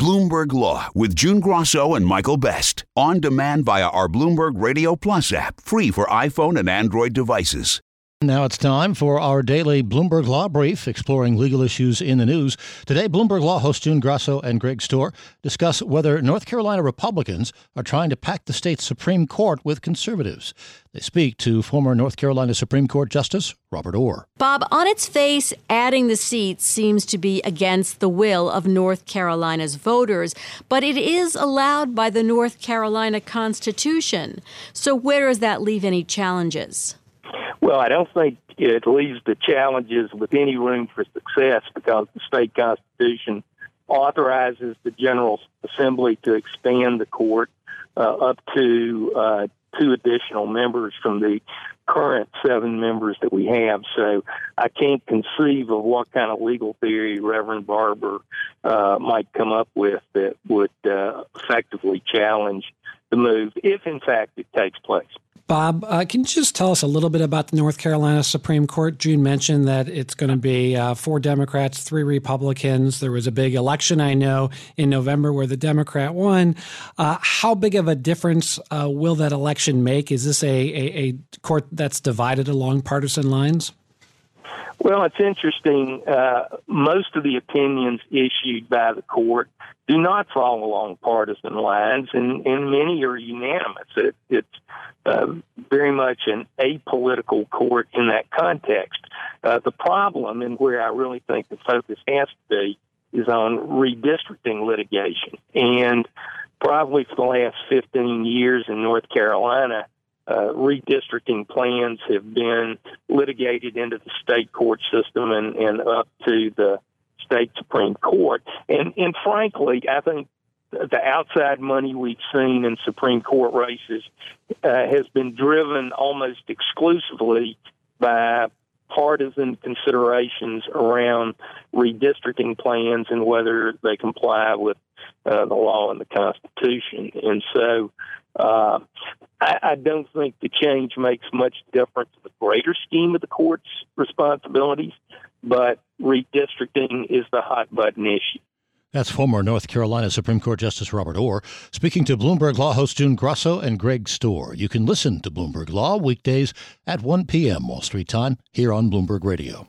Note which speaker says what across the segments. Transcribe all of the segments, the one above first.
Speaker 1: Bloomberg Law with June Grasso and Michael Best. On demand via our Bloomberg Radio Plus app, free for iPhone and Android devices.
Speaker 2: Now it's time for our daily Bloomberg Law Brief, exploring legal issues in the news. Today, Bloomberg Law host June Grasso and Greg Stohr discuss whether North Carolina Republicans are trying to pack the state's Supreme Court with conservatives. They speak to former North Carolina Supreme Court Justice Robert Orr.
Speaker 3: Bob, on its face, adding the seats seems to be against the will of North Carolina's voters, but it is allowed by the North Carolina Constitution. So, where does that leave any challenges?
Speaker 4: Well, I don't think it leaves the challenges with any room for success because the state constitution authorizes the General Assembly to expand the court uh, up to uh, two additional members from the current seven members that we have. So I can't conceive of what kind of legal theory Reverend Barber uh, might come up with that would uh, effectively challenge the move if, in fact, it takes place.
Speaker 5: Bob, uh, can you just tell us a little bit about the North Carolina Supreme Court? June mentioned that it's going to be uh, four Democrats, three Republicans. There was a big election, I know, in November where the Democrat won. Uh, how big of a difference uh, will that election make? Is this a, a, a, court that's divided along partisan lines?
Speaker 4: Well, it's interesting. Uh, most of the opinions issued by the court do not fall along partisan lines, and, and many are unanimous. It, it's uh, very much an apolitical court in that context. Uh, the problem, and where I really think the focus has to be, is on redistricting litigation. And probably for the last 15 years in North Carolina, uh, redistricting plans have been litigated into the state court system and, and up to the state Supreme Court. And, and frankly, I think the outside money we've seen in Supreme Court races uh, has been driven almost exclusively by partisan considerations around redistricting plans and whether they comply with uh, the law and the Constitution. And so uh, I, I don't think the change makes much difference in the greater scheme of the court's responsibilities, but redistricting is the hot button issue.
Speaker 2: That's former North Carolina Supreme Court Justice Robert Orr speaking to Bloomberg Law host June Grasso and Greg Stohr. You can listen to Bloomberg Law weekdays at 1 p.m. Wall Street time here on Bloomberg Radio.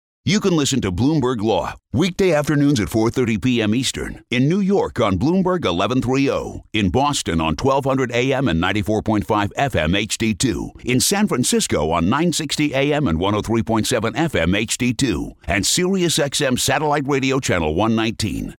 Speaker 1: You can listen to Bloomberg Law weekday afternoons at 4:30 p.m. Eastern in New York on Bloomberg 1130, in Boston on 1200 AM and 94.5 FM HD2, in San Francisco on 960 AM and 103.7 FM HD2, and Sirius XM satellite radio channel 119.